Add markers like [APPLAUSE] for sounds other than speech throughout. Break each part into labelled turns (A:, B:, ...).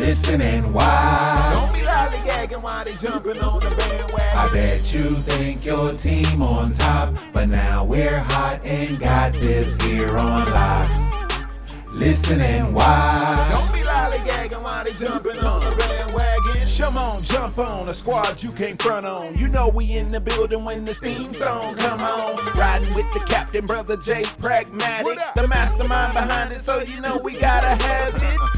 A: Listen and watch.
B: Don't be lollygagging while they jumping on the bandwagon.
A: I bet you think your team on top, but now we're hot and got this here on lock. Listen and watch.
B: Don't be lollygagging while they jumping on the bandwagon. Come on, jump on a squad you can't front on. You know we in the building when this theme song come on. Riding with the captain, brother Jay Pragmatic, the mastermind behind it, so you know we gotta have it.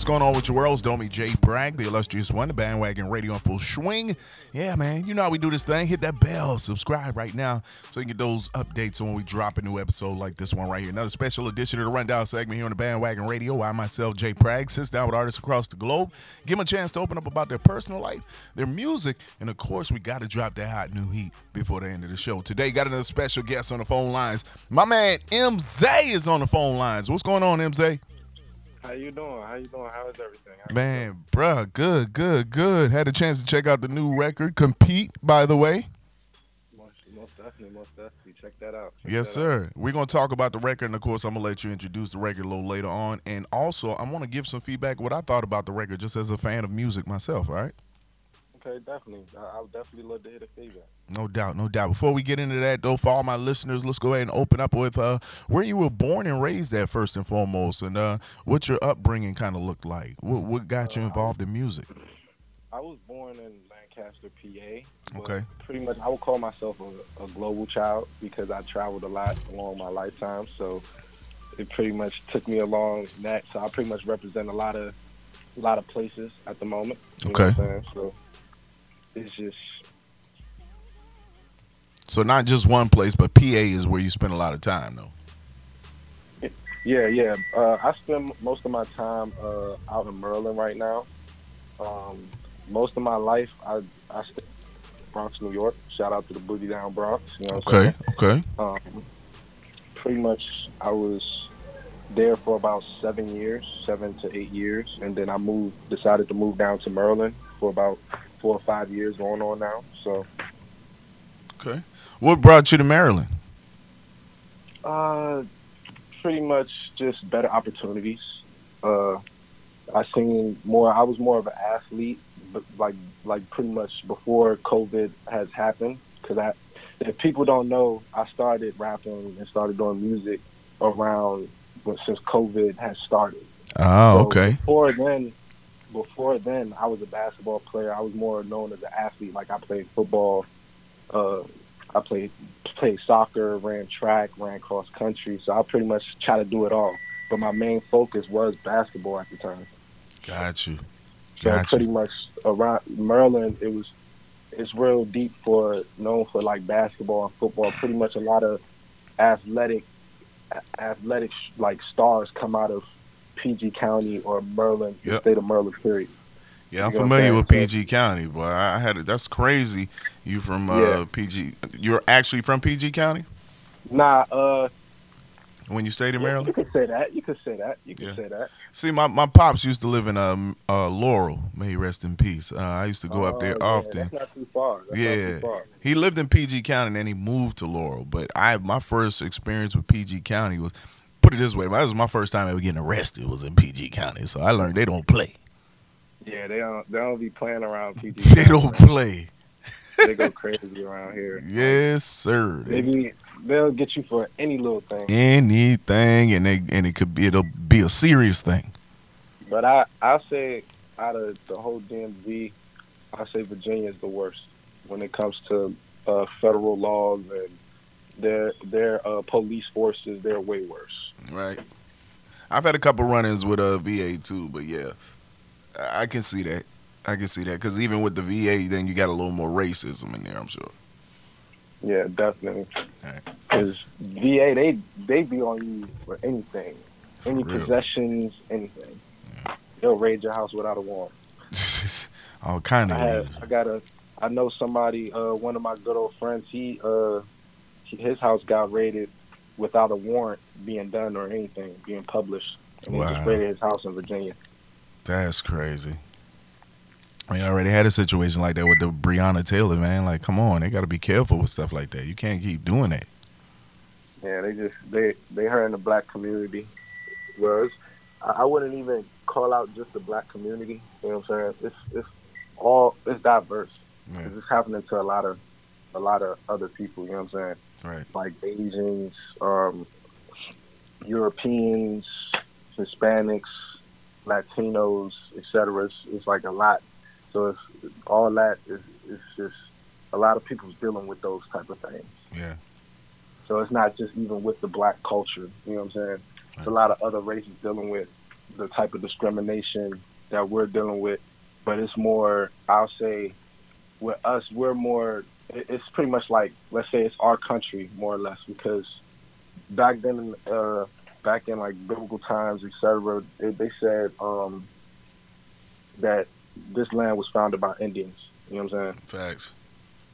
C: What's going on with your worlds? Me Jay Bragg, the illustrious one, the bandwagon radio in full swing. Yeah, man, you know how we do this thing. Hit that bell, subscribe right now so you can get those updates on when we drop a new episode like this one right here. Another special edition of the Rundown segment here on the bandwagon radio. I myself, Jay Bragg, sits down with artists across the globe, give them a chance to open up about their personal life, their music, and of course, we got to drop that hot new heat before the end of the show. Today, got another special guest on the phone lines. My man M'Zayy is on the phone lines. What's going on, M'Zayy?
D: How you doing? How you doing? How is everything? How
C: Man, bruh, good, good, good. Had a chance to check out the new record, Compete, by the way.
D: Most, most definitely, most definitely. Check that out. Check
C: Yes,
D: that out.
C: sir. We're going to talk about the record, and of course, I'm going to let you introduce the record a little later on. And also, I want to give some feedback what I thought about the record just as a fan of music myself, all right?
D: Okay, definitely. I, I would definitely love to hear the feedback.
C: No doubt, no doubt. Before we get into that, though, for all my listeners, let's go ahead and open up with uh, where you were born and raised at first and foremost, and uh, what your upbringing kind of looked like. What, what got you involved in music?
D: I was born in Lancaster, PA.
C: Okay.
D: Pretty much, I would call myself a, a global child because I traveled a lot along my lifetime. So it pretty much took me along that. So I pretty much represent a lot of a lot of places at the moment.
C: Okay.
D: Know what I'm saying? So it's just
C: So not just one place, but PA is where you spend a lot of time, though.
D: Yeah, yeah. Uh, I spend most of my time uh, out in Maryland right now. Um, most of my life, I I stay Bronx, New York. Shout out to the Boogie Down Bronx. You know
C: Okay, okay.
D: Um, pretty much, I was there for about seven years, seven to eight years, and then I moved. Decided to move down to Maryland for about four or five years going on now. So,
C: Okay. What brought you to Maryland?
D: Uh, pretty much just better opportunities. Uh, I seen more. I was more of an athlete, but like like pretty much before COVID has happened. Because I, if people don't know, I started rapping and started doing music around well, since COVID has started.
C: Oh,
D: So
C: okay.
D: Before then, before then, I was a basketball player. I was more known as an athlete. Like I played football. Uh, I played played soccer, ran track, ran cross country. So I pretty much try to do it all. But my main focus was basketball at the time.
C: Got you.
D: So
C: Got
D: pretty
C: you.
D: much around Maryland, it was it's real deep for known for like basketball and football. Pretty much a lot of athletic athletic like stars come out of PG County or Maryland, the state of Maryland. Period.
C: Yeah, I'm
D: You know
C: familiar with PG County, boy. I had it. That's crazy. You from uh,
D: Yeah.
C: PG? You're actually from PG County
D: Nah, uh,
C: when you stayed in
D: you
C: Maryland?
D: You could say that. You could say that. You could
C: Yeah.
D: say that.
C: See, my, my pops used to live in um, uh, Laurel. May he rest in peace. Uh, I used to go up there
D: Oh, yeah,
C: often.
D: That's not too far. That's not
C: Yeah,
D: too far.
C: he lived in PG County and then he moved to Laurel. But I, my first experience with PG County was, put it this way, that was my first time ever getting arrested. Was in PG County, so I learned they don't play.
D: Yeah, they don't. They don't be playing around PG. [LAUGHS]
C: They don't play.
D: They go crazy around here. [LAUGHS]
C: Yes, sir.
D: They be they'll get you for any little thing.
C: Anything, and they and it could be it'll be a serious thing.
D: But I I say out of the whole DMV, I say Virginia is the worst when it comes to uh, federal laws and their their uh, police forces. They're way worse.
C: Right. I've had a couple run-ins with a VA too, but yeah, I I can see that. I can see that because even with the VA, then you got a little more racism in there. I'm sure.
D: Yeah, definitely.
C: Right.
D: Because VA, they they be on you for anything, any
C: For
D: possessions, anything. They'll raid your house without a warrant. [LAUGHS]
C: All kind of leaves.
D: I got a, I know somebody, uh, one of my good old friends. He, uh, he, his house got raided without a warrant being done or anything being published. And
C: Wow.
D: just raided his house in Virginia.
C: That's crazy. We already had a situation like that with the Breonna Taylor man. Like, come on, they got to be careful with stuff like that. You can't keep doing that.
D: Yeah, they just they they hurting the black community. Whereas I, I wouldn't even call out just the black community. You know what I'm saying? It's it's all it's diverse.
C: Yeah.
D: It's happening to a lot of a lot of other people. You know what I'm saying?
C: Right.
D: Like Asians, um, Europeans, Hispanics, Latinos, etc. It's, it's like a lot. So it's all that is it's just a lot of people's dealing with those type of things.
C: Yeah.
D: So it's not just even with the black culture. You know what I'm saying? It's a lot of other races dealing with the type of discrimination that we're dealing with, but it's more. I'll say, with us, we're more. It- It's pretty much like let's say it's our country more or less because back then, uh, back in like biblical times, etc. They, they said um, that this land was founded by Indians. You know what I'm saying?
C: Facts.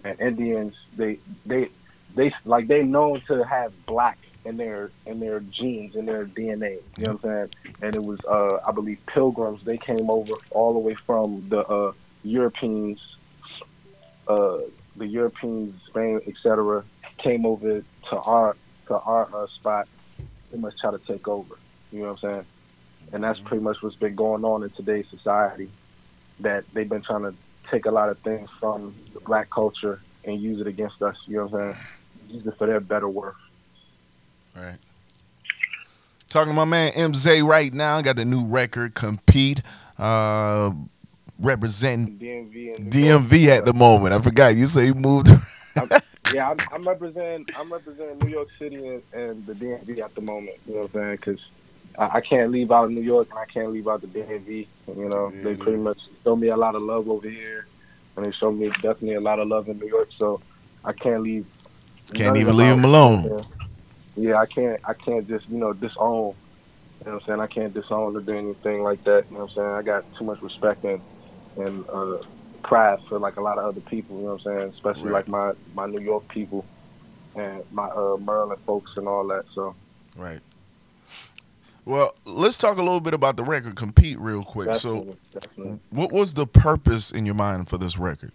D: and Indians they they they like they known to have black in their in their genes in their DNA. You know what I'm saying? And it was uh I believe pilgrims they came over all the way from the uh Europeans uh the Europeans, Spain, etc. came over to our to our uh, spot. They must try to take over. You know what I'm saying? And that's pretty much what's been going on in today's society. That they've been trying to take a lot of things from the black culture and use it against us. You know what I'm saying? Use it for their better worth.
C: Right. Talking to my man M'Zayy right now. Got the new record, Compete. Uh, representing
D: DMV and
C: DMV at the moment. I forgot. You say you moved. [LAUGHS]
D: yeah, I'm, I'm representing I'm representing New York City and, and the DMV at the moment. You know what I'm saying? Because I, I can't leave out of New York and I can't leave out the DMV. You know,
C: Yeah,
D: they pretty much show me a lot of love over here, and they show me definitely a lot of love in New York. So I can't leave.
C: Can't even leave them alone.
D: Yeah. Yeah, I can't. I can't just you know disown. You know what I'm saying? I can't disown or do anything like that. You know what I'm saying? I got too much respect and and uh, pride for like a lot of other people. You know what I'm saying? Especially
C: Right.
D: like my my New York people and my uh, Maryland folks and all that. So
C: Right. Well, let's talk a little bit about the record, Compete, real quick. So,
D: definitely, definitely.
C: what was the purpose in your mind for this record?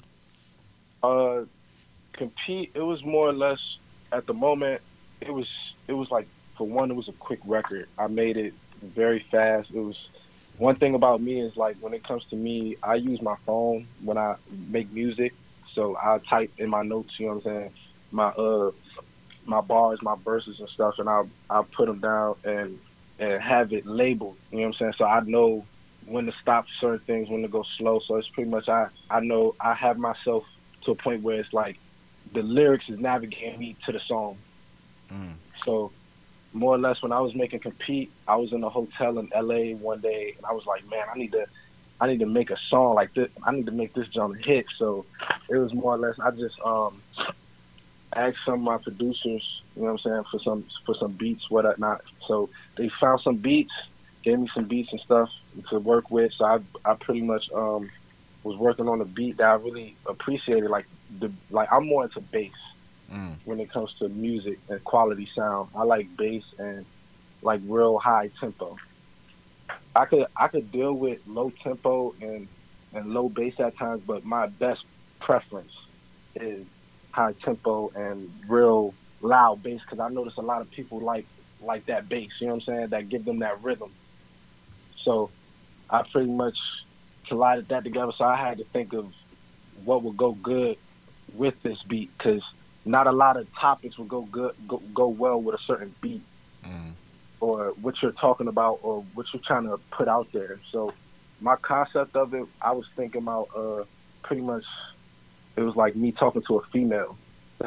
D: Uh, compete. It was more or less at the moment. It was it was like for one, it was a quick record. I made it very fast. It was one thing about me is like when it comes to me, I use my phone when I make music. So I type in my notes. You know what I'm saying? My uh my bars, my verses and stuff, and I I put them down and and have it labeled. You know what I'm saying? So I know when to stop certain things, when to go slow. So it's pretty much I I know I have myself to a point where it's like the lyrics is navigating me to the song.
C: Mm.
D: So more or less when I was making compete, I was in a hotel in LA one day and I was like, Man, I need to I need to make a song like this I need to make this jump hit. So it was more or less I just um asked some of my producers, you know what I'm saying, for some for some beats, whatnot. So they found some beats, gave me some beats and stuff to work with. So I I pretty much um was working on a beat that I really appreciated. Like the like I'm more into bass
C: Mm.
D: when it comes to music and quality sound. I like bass and like real high tempo. I could I could deal with low tempo and and low bass at times, but my best preference is high tempo and real loud bass because I notice a lot of people like like that bass. You know what I'm saying? That give them that rhythm. So I pretty much collided that together. So I had to think of what would go good with this beat because not a lot of topics would go good go, go well with a certain beat
C: Mm.
D: or what you're talking about or what you're trying to put out there. So my concept of it, I was thinking about uh pretty much it was like me talking to a female,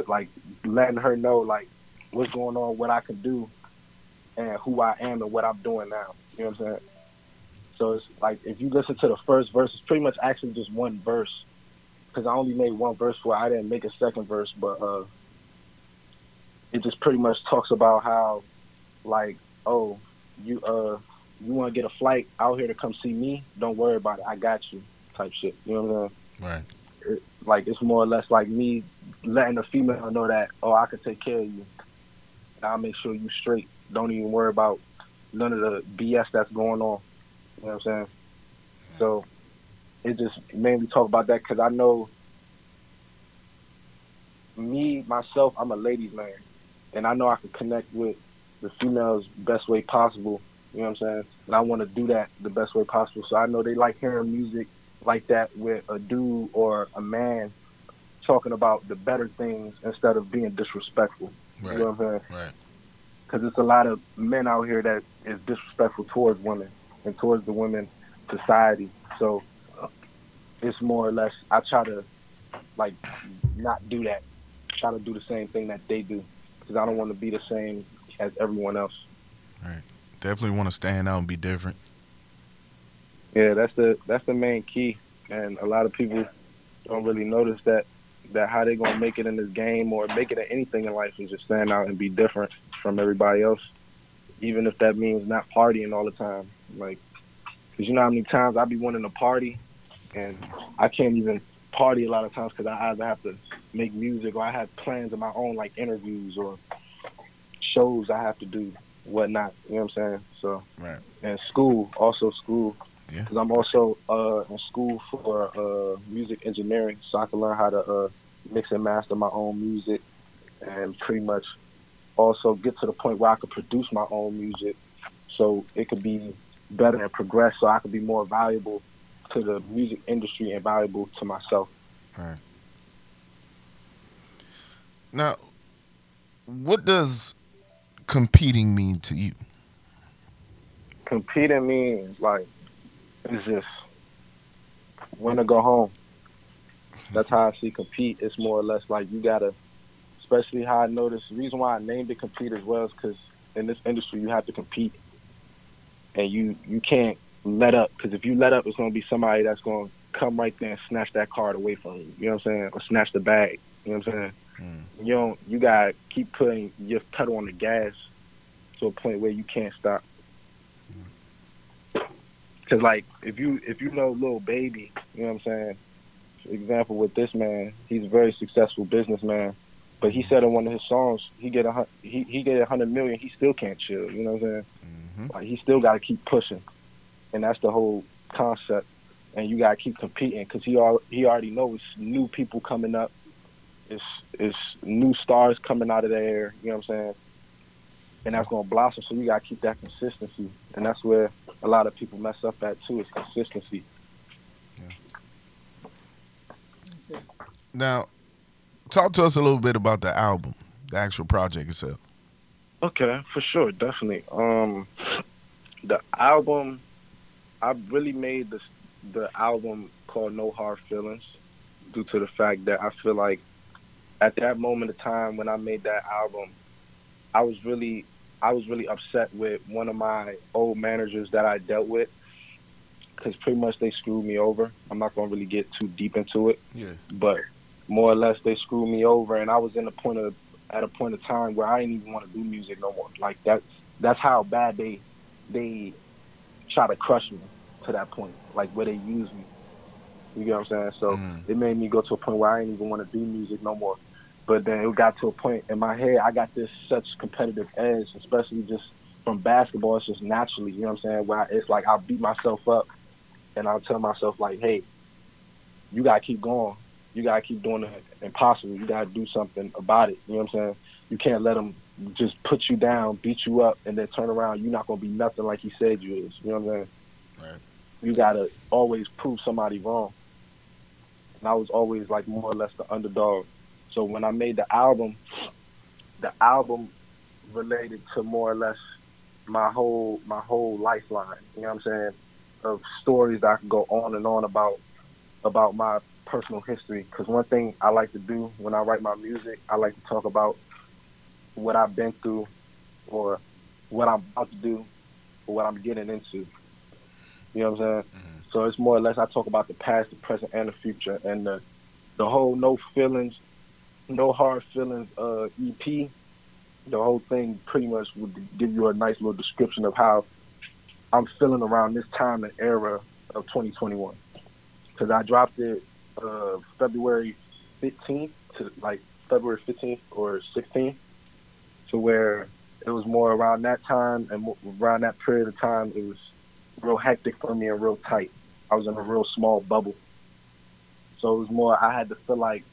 D: like letting her know like what's going on, what I can do, and who I am and what I'm doing now. You know what I'm saying? So it's like if you listen to the first verse, it's pretty much actually just one verse because I only made one verse for it. I didn't make a second verse, but uh, it just pretty much talks about how, like, oh, you uh, you want to get a flight out here to come see me? Don't worry about it. I got you, type shit. You know what I'm saying?
C: Right.
D: It, like it's more or less like me letting a female know that oh, I can take care of you. I'll make sure you straight. Don't even worry about none of the BS that's going on. You know what I'm saying? So it just me talk about that because I know me myself, I'm a ladies man, and I know I can connect with the females best way possible. You know what I'm saying? And I want to do that the best way possible. So I know they like hearing music like that with a dude or a man talking about the better things instead of being disrespectful.
C: Right.
D: You know what I'm saying?
C: Right.
D: because it's a lot of men out here that is disrespectful towards women and towards the women society. So it's more or less I try to like not do that. Try to do the same thing that they do because I don't want to be the same as everyone else. Right.
C: Definitely want to stand out and be different.
D: Yeah, that's the that's the main key, and a lot of people don't really notice that that how they gonna make it in this game or make it in anything in life is just stand out and be different from everybody else, even if that means not partying all the time. Like, cause you know how many times I be wanting to party, and I can't even party a lot of times because I either have to make music or I have plans of my own, like interviews or shows I have to do, whatnot. You know what I'm saying? So
C: Right.
D: and school, also school.
C: Yeah.
D: Because I'm also uh, in school for uh, music engineering, so I can learn how to uh, mix and master my own music, and pretty much also get to the point where I could produce my own music, so it could be better and progress, so I could be more valuable to the music industry and valuable to myself.
C: Now, what does competing mean to you?
D: Competing means like it's just when to go home. That's how I see compete. It's more or less like you gotta, especially how I noticed. The reason why I named it compete as well is because in this industry you have to compete, and you you can't let up because if you let up, it's gonna be somebody that's gonna come right there and snatch that card away from you. You know what I'm saying? Or snatch the bag. You know what I'm saying?
C: Mm.
D: You don't. You gotta keep putting your pedal on the gas to a point where you can't stop. Cause like if you if you know Lil Baby, you know what I'm saying. For example, with this man, he's a very successful businessman, but he said in one of his songs, he get a he he get a hundred million, he still can't chill. You know what I'm saying?
C: hmm
D: Like he still got to keep pushing, and that's the whole concept. And you got to keep competing because he al- he already knows new people coming up. It's it's new stars coming out of there. You know what I'm saying? And that's gonna blossom. So you got to keep that consistency, and that's where a lot of people mess up at too. Is consistency.
C: Now, talk to us a little bit about the album, the actual project itself.
D: Okay, for sure, definitely. Um, the album, I really made the the album called No Hard Feelings due to the fact that I feel like at that moment of time when I made that album, I was really I was really upset with one of my old managers that I dealt with because pretty much they screwed me over. I'm not gonna really get too deep into it
C: Yeah.
D: but more or less they screwed me over and I was in a point of at a point of time where I didn't even want to do music no more. Like that's that's how bad they they try to crush me to that point, like where they use me. You get what I'm saying? So
C: Mm.
D: it made me go to a point where I didn't even want to do music no more. But then it got to a point in my head, I got this such competitive edge, especially just from basketball. It's just naturally, you know what I'm saying? Where I, it's like I'll beat myself up and I'll tell myself like, hey, you gotta keep going. You gotta keep doing the impossible. You gotta do something about it. You know what I'm saying? You can't let them just put you down, beat you up, and then turn around. You're not gonna be nothing like he said you is. You know what I'm saying?
C: Right.
D: You gotta always prove somebody wrong. And I was always like more or less the underdog. So when I made the album, the album related to more or less my whole my whole lifeline. You know what I'm saying? Of stories that I can go on and on about about my personal history. Because one thing I like to do when I write my music, I like to talk about what I've been through, or what I'm about to do, or what I'm getting into. You know what I'm saying? Mm-hmm. So it's more or less I talk about the past, the present, and the future, and the the whole no feelings, no hard feelings uh, EP the whole thing pretty much would give you a nice little description of how I'm feeling around this time and era of 2021. Because I dropped it uh, February 15th to like February 15th or 16th, to where it was more around that time and around that period of time. It was real hectic for me and real tight. I was in a real small bubble. So it was more, I had to feel like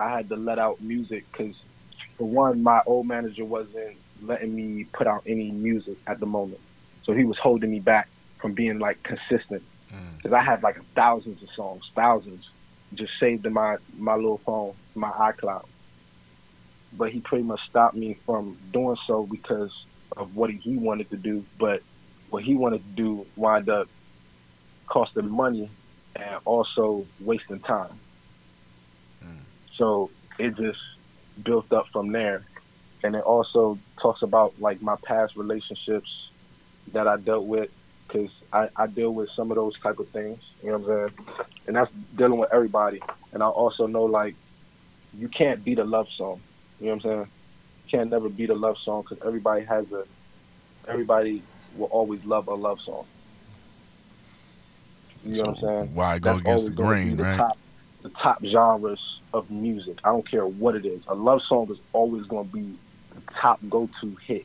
D: I had to let out music because for one, my old manager wasn't letting me put out any music at the moment, so he was holding me back from being like consistent. Because mm. I had like thousands of songs, thousands, just saved in my my little phone, my iCloud. But he pretty much stopped me from doing so because of what he wanted to do. But what he wanted to do wound up costing money and also wasting time. Mm. So it just built up from there. And it also talks about like my past relationships that I dealt with because I, I deal with some of those type of things. You know what I'm saying? And that's dealing with everybody. And I also know like you can't beat a love song. You know what I'm saying? Can't never beat a love song because everybody has a everybody will always love a love song. You know what I'm saying?
C: Why go That's against the grain,
D: the
C: right?
D: Top, the top genres of music. I don't care what it is. A love song is always going to be the top go-to hit.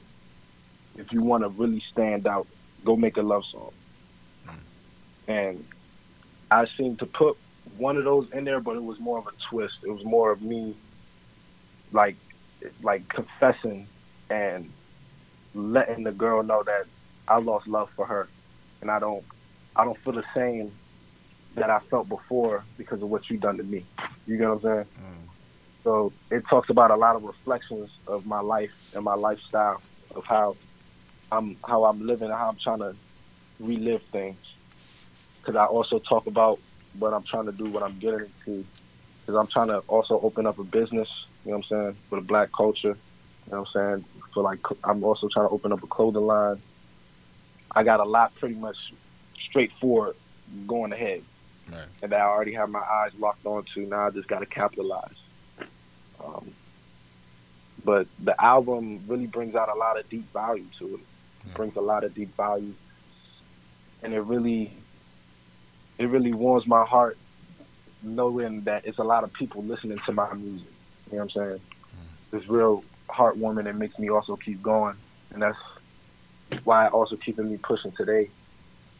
D: If you want to really stand out, go make a love song. Mm. And I seem to put one of those in there, but it was more of a twist. It was more of me, like, like confessing and letting the girl know that I lost love for her, and I don't, I don't feel the same that I felt before because of what you done to me. You get what I'm saying? Mm. So it talks about a lot of reflections of my life and my lifestyle of how I'm how I'm living and how I'm trying to relive things. Because I also talk about what I'm trying to do, what I'm getting into. Because I'm trying to also open up a business. You know what I'm saying? For the black culture. You know what I'm saying? For like, I'm also trying to open up a clothing line. I got a lot pretty much straightforward going ahead. Right. And I already have my eyes locked onto. Now I just got to capitalize. Um, but the album really brings out a lot of deep value to it. Yeah. Brings a lot of deep value, and it really, it really warms my heart knowing that it's a lot of people listening to my music. You know what I'm saying? Mm. It's real heartwarming and makes me also keep going, and that's why also keeping me pushing today.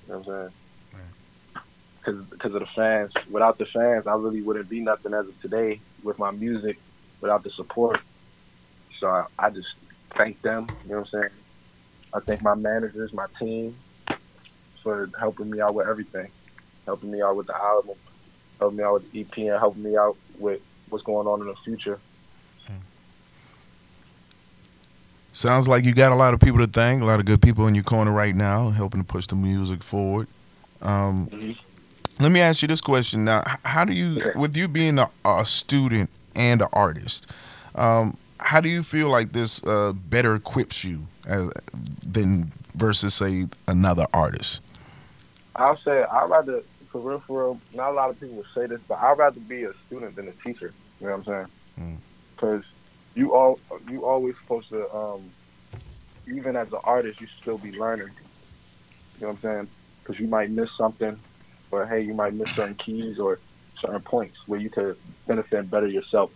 D: You know what I'm saying? because because of the fans. Without the fans, I really wouldn't be nothing as of today with my music. Without the support, so I, I just thank them. You know what I'm saying? I thank my managers, my team, for helping me out with everything, helping me out with the album, helping me out with the EP, and helping me out with what's going on in the future.
C: Sounds like you got a lot of people to thank, a lot of good people in your corner right now, helping to push the music forward. Um, mm-hmm. Let me ask you this question now: How do you, with you being a, a student and an artist, um, how do you feel like this uh, better equips you as, than versus say another artist?
D: I'll say I'd rather, for real, for real. Not a lot of people would say this, but I'd rather be a student than a teacher. You know what I'm saying? Because mm. you all, you always supposed to, um, even as an artist, you still be learning. You know what I'm saying? Because you might miss something or hey, you might miss certain keys or certain points where you could benefit and better yourself.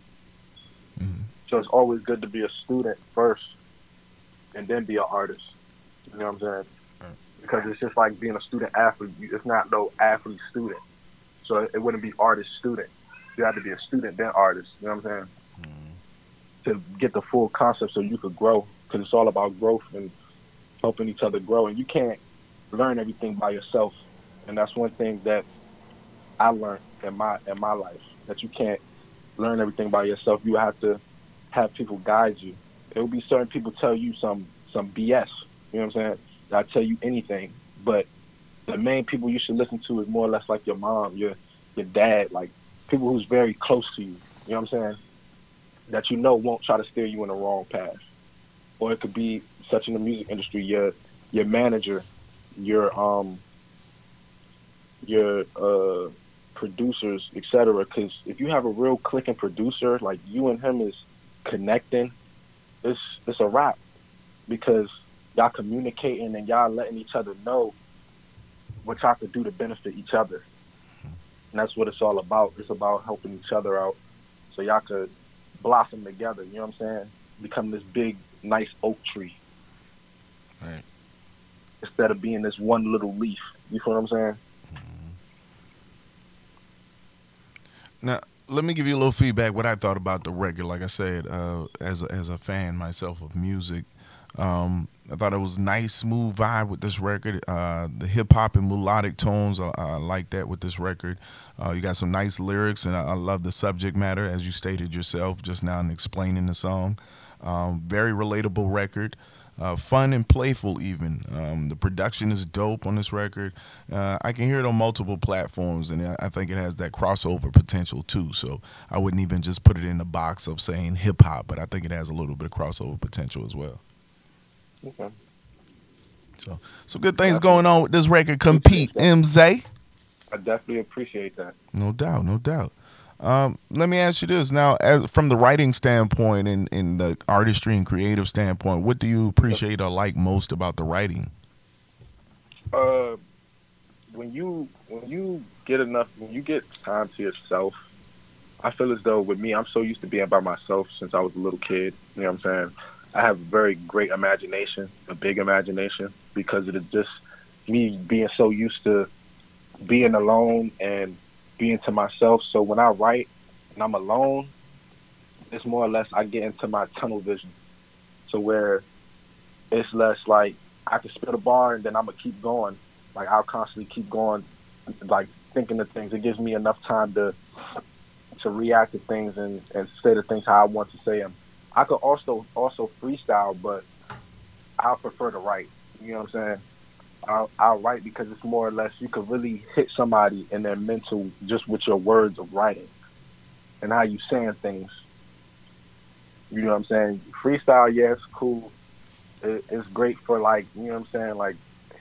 D: Mm-hmm. So it's always good to be a student first, and then be an artist. You know what I'm saying? Because it's just like being a student athlete. It's not no athlete student. So it wouldn't be artist student. You have to be a student then artist. You know what I'm saying? Mm-hmm. To get the full concept, so you could grow. Because it's all about growth and helping each other grow. And you can't learn everything by yourself and that's one thing that I learned in my in my life that you can't learn everything by yourself. You have to have people guide you. It will be certain people tell you some some BS. You know what I'm saying? I tell you anything, but the main people you should listen to is more or less like your mom, your your dad, like people who's very close to you. You know what I'm saying? That you know won't try to steer you in the wrong path. Or it could be such in the music industry, your your manager, your um your uh producers, etc. Because if you have a real clicking producer, like you and him is connecting, it's it's a wrap. Because y'all communicating and y'all letting each other know what y'all could do to benefit each other. And that's what it's all about. It's about helping each other out so y'all could blossom together, you know what I'm saying? Become this big, nice oak tree.
C: Right.
D: Instead of being this one little leaf. You feel what I'm saying?
C: Now, let me give you a little feedback. What I thought about the record, like I said, uh, as a, as a fan myself of music, um, I thought it was nice, smooth vibe with this record. Uh, the hip hop and melodic tones, I, I, like that with this record. Uh, you got some nice lyrics, and I, I, love the subject matter, as you stated yourself just now in explaining the song. Um, very relatable record. Uh, fun and playful, even. Um, the production is dope on this record. Uh, I can hear it on multiple platforms, and I think it has that crossover potential too. So I wouldn't even just put it in the box of saying hip hop, but I think it has a little bit of crossover potential as well.
D: Okay.
C: So, so good things going on with this record. Compete, M'Zayy.
D: I definitely appreciate that.
C: No doubt, no doubt. Um, let me ask you this now: as, from the writing standpoint and, and the artistry and creative standpoint, what do you appreciate or like most about the writing?
D: Uh, when you when you get enough, when you get time to yourself, I feel as though with me, I'm so used to being by myself since I was a little kid. You know what I'm saying? I have a very great imagination, a big imagination, because it is just me being so used to being alone and being to myself. So when I write and I'm alone, it's more or less I get into my tunnel vision. to where it's less like I can spit a bar and then I'm gonna keep going. Like I'll constantly keep going, like thinking of things. It gives me enough time to to react to things and, and say the things how I want to say them. I could also also freestyle, but I prefer to write. You know what I'm saying? I'll, I'll write because it's more or less you could really hit somebody in their mental just with your words of writing and how you saying things. You know what I'm saying? Freestyle, yeah, cool. It, it's great for like you know what I'm saying, like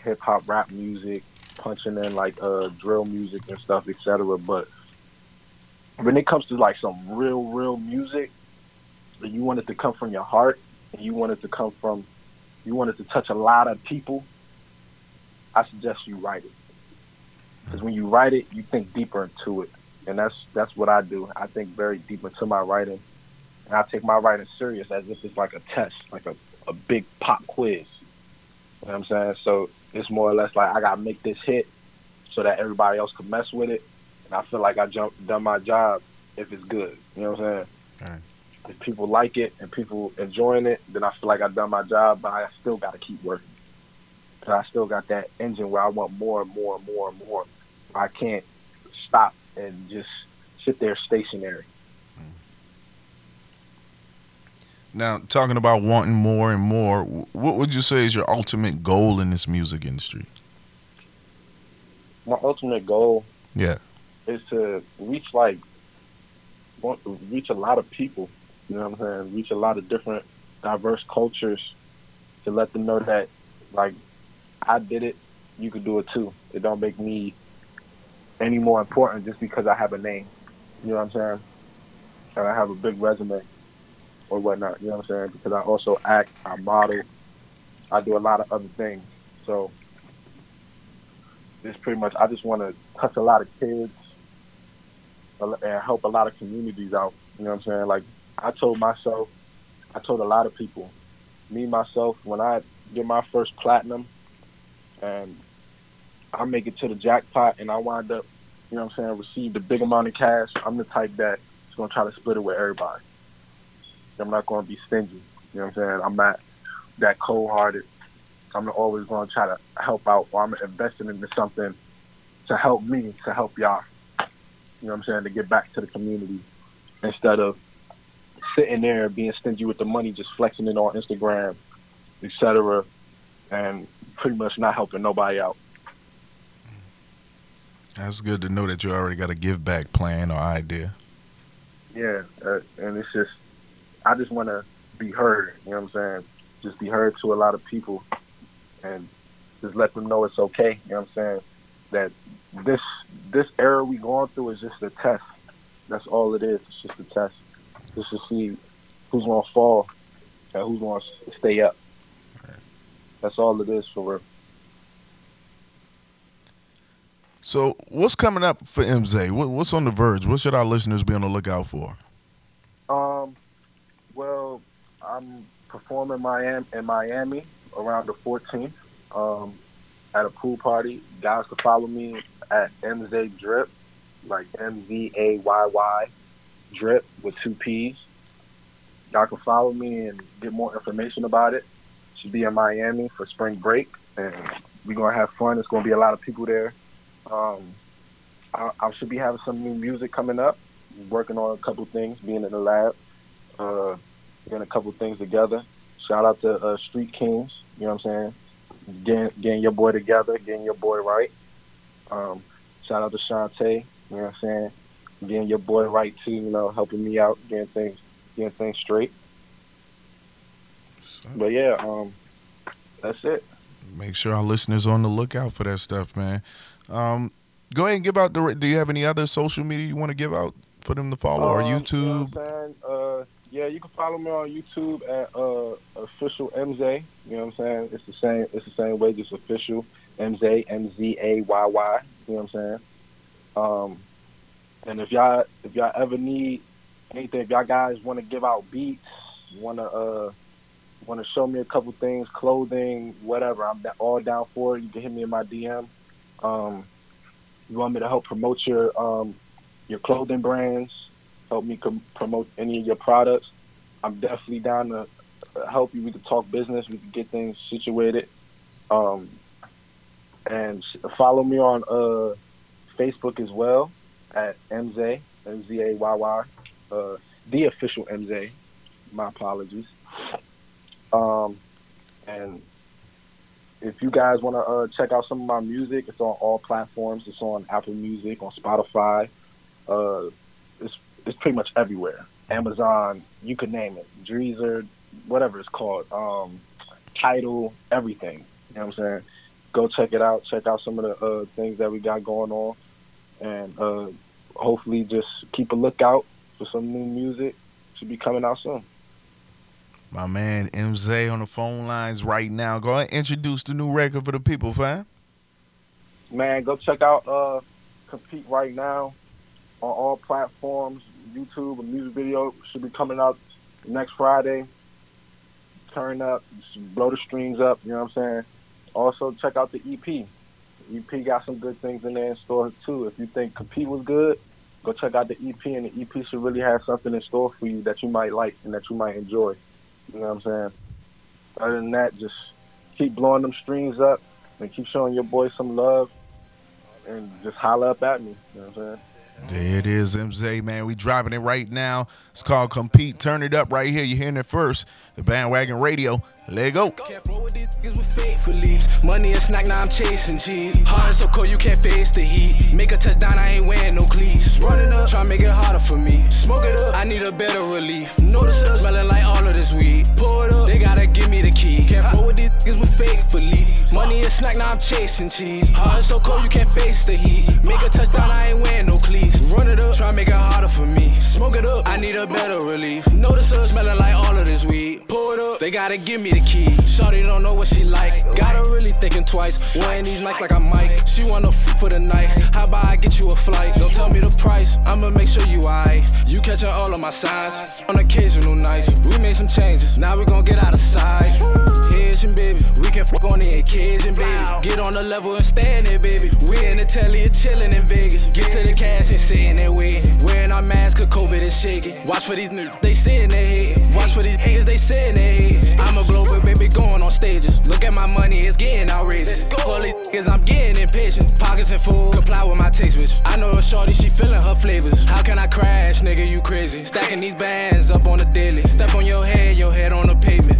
D: hip hop, rap music, punching in like uh drill music and stuff, etc. But when it comes to like some real, real music, you want it to come from your heart and you want it to come from you want it to touch a lot of people i suggest you write it. Because when you write it you think deeper into it. And that's that's what i do. I think very deep into my writing. And i take my writing serious as if it's like a test like a, a big pop quiz. You know what i'm saying? So it's more or less like i gotta make this hit so that everybody else can mess with it. And i feel like i jump, done my job if it's good. You know what i'm saying if people like it and people enjoying it, then I feel like I've done my job, but I still got to keep working. Cause I still got that engine where I want more and more and more and more. I can't stop and just sit there stationary. Mm-hmm.
C: Now, talking about wanting more and more, what would you say is your ultimate goal in this music industry?
D: My ultimate goal,
C: yeah,
D: is to reach like want to reach a lot of people you know what I'm saying? Reach a lot of different, diverse cultures to let them know that, like, I did it, you could do it too. It don't make me any more important just because I have a name. You know what I'm saying? And I have a big resume or whatnot. You know what I'm saying? Because I also act, I model, I do a lot of other things. So it's pretty much I just want to touch a lot of kids and help a lot of communities out. You know what I'm saying? Like I told myself, I told a lot of people, me myself, when I get my first platinum and I make it to the jackpot and I wind up, you know what I'm saying, receive the big amount of cash, I'm the type that's going to try to split it with everybody. I'm not to be stingy. You know what I'm saying? I'm not that cold-hearted. I'm always going to try to help out or I'm investing into something to help me, to help y'all. You know what I'm saying? To get back to the community instead of sitting there being stingy with the money, just flexing it on Instagram, etc., and pretty much not helping nobody out.
E: That's good to know that you already got a give back plan or idea.
D: Yeah, uh, and it's just, I just want to be heard. You know what I'm saying? Just be heard to a lot of people, and just let them know it's okay. You know what I'm saying? That this this era we going through is just a test. That's all it is. It's just a test, just to see who's gonna fall and who's gonna stay up. That's all it is for real.
E: So, what's coming up for M'Zayy? what's on the verge? What should our listeners be on the lookout for?
D: Um, well, I'm performing Miami in Miami around the 14th um, at a pool party. Guys can follow me at MZ Drip, like M Z A Y Y Drip with two P's. Y'all can follow me and get more information about it. Should be in Miami for spring break, and we're gonna have fun. It's gonna be a lot of people there. Um, I, I, should be having some new music coming up. Working on a couple things, being in the lab, uh, getting a couple things together. Shout out to uh, Street Kings. You know what I'm saying? Getting, getting your boy together, getting your boy right. Um, shout out to Shantae. You know what I'm saying? Getting your boy right too. You know, helping me out, getting things, getting things straight. But yeah, um, that's it.
E: Make sure our listeners on the lookout for that stuff, man. Um, go ahead and give out the. Do you have any other social media you want to give out for them to follow um, or YouTube?
D: You know uh, yeah, you can follow me on YouTube at uh, official MZ. You know what I'm saying? It's the same. It's the same way, just official MZ M Z A Y Y. You know what I'm saying? Um, and if y'all if y'all ever need anything, if y'all guys want to give out beats, want to uh want to show me a couple things, clothing, whatever, I'm all down for it. You can hit me in my DM. Um, you want me to help promote your um, your clothing brands, help me com- promote any of your products. I'm definitely down to help you. We can talk business. We can get things situated. Um, and follow me on uh, Facebook as well at MZ M Z A Y Y, uh, the official MZ. My apologies. Um, and if you guys want to uh, check out some of my music, it's on all platforms. It's on Apple Music, on Spotify. Uh, it's it's pretty much everywhere. Amazon, you could name it. Deezer, whatever it's called. Um, Tidal, everything. You know what I'm saying? Go check it out. Check out some of the uh, things that we got going on, and uh, hopefully just keep a lookout for some new music. to be coming out soon.
E: My man M'Zayy on the phone lines right now. Go ahead and introduce the new record for the people, fam.
D: Man, go check out uh, Compete right now on all platforms. YouTube, a music video should be coming out next Friday. Turn up, blow the strings up, you know what I'm saying? Also, check out the EP. EP got some good things in there in store too. If you think Compete was good, go check out the EP, and the EP should really have something in store for you that you might like and that you might enjoy. You know what I'm saying? Other than that, just keep blowing them streams up and keep showing your boy some love and just holler up at me. You know what I'm saying?
E: There it is, M'Zayy, man. We driving it right now. It's called Compete. Turn it up right here. You're hearing it first. The Bandwagon Radio. Let go. Can't roll with these niggas with fateful leaps. Money a snack, now I'm chasing G. Hard so cold, you can't face the heat. Make a touchdown, I ain't wearing no cleats. Running up, try make it harder for me. Smoke it up, I need a better relief. Notice us smelling like all of this weed. Pour it up, they gotta give me the key. Can't roll with these niggas with fake leaps. Money a snack, now I'm chasing cheese. Hard so cold, you can't face the heat. Make a touchdown, I ain't wearing no cleats. Run it up, try make it harder for me. Smoke it up, I need a better relief. Notice us smelling like all of this weed. Pour it up, they gotta give me the key. Shorty don't know what she like. Got her really thinking twice. Wearing these nights like I might. She wanna f for the night. How about I get you a flight? Don't tell me the price. I'ma make sure you I. You catching all of my signs. On occasional nights, we made some changes. Now we gon' get out of sight. Occasion, baby. We can fuck on the occasion, baby. Get on the level and stand there, baby. We in the telly and chillin' in Vegas. Get to the cash and sitting there waiting. Wearing our masks, cause COVID is shaking. Watch for these niggas, they sitting there hating. Watch for these niggas, they sitting there hating. I'm a global baby, going on stages. Look at my money, it's getting outrageous. These niggas, I'm getting impatient. Pockets and full, comply with my taste, bitch. I know a shorty, she feeling her flavors. How can I crash, nigga? You crazy. Stacking these bands up on the daily. Step on your head, your head on the pavement.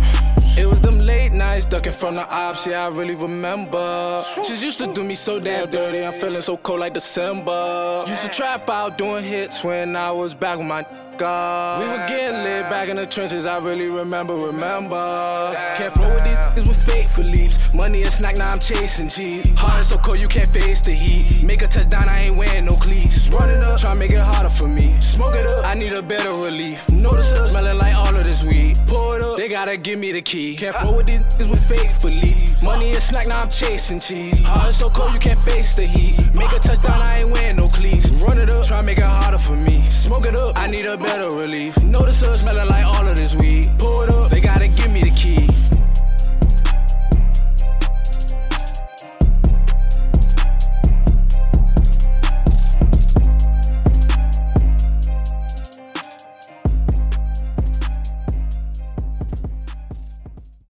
E: It was them late nights ducking from the ops, yeah, I really remember. She's used to do me so damn dirty, I'm feeling so cold like December. Used to trap out doing hits when I was back with my God. We was getting lit back in the trenches, I really remember, remember. Can't flow with these niggas with fake for leaps. Money a snack, now I'm chasing cheap. Heart so cold, you can't face the heat. Make a touchdown, I ain't wearing no cleats. Running up, try make it harder for me. Smoke it up, I need a better relief. Notice us smelling like all of this weed. Pour it up, they gotta give me the key. Can't flow with these niggas with fake for leaps. Money a snack, now I'm chasing cheese. Heart is so cold, you can't face the heat. Make a touchdown, I ain't wearing no cleats. Run it up, try make it harder for me. Smoke it up, I need a better relief. Notice us smelling like all of this weed. It up, they gotta give me the key.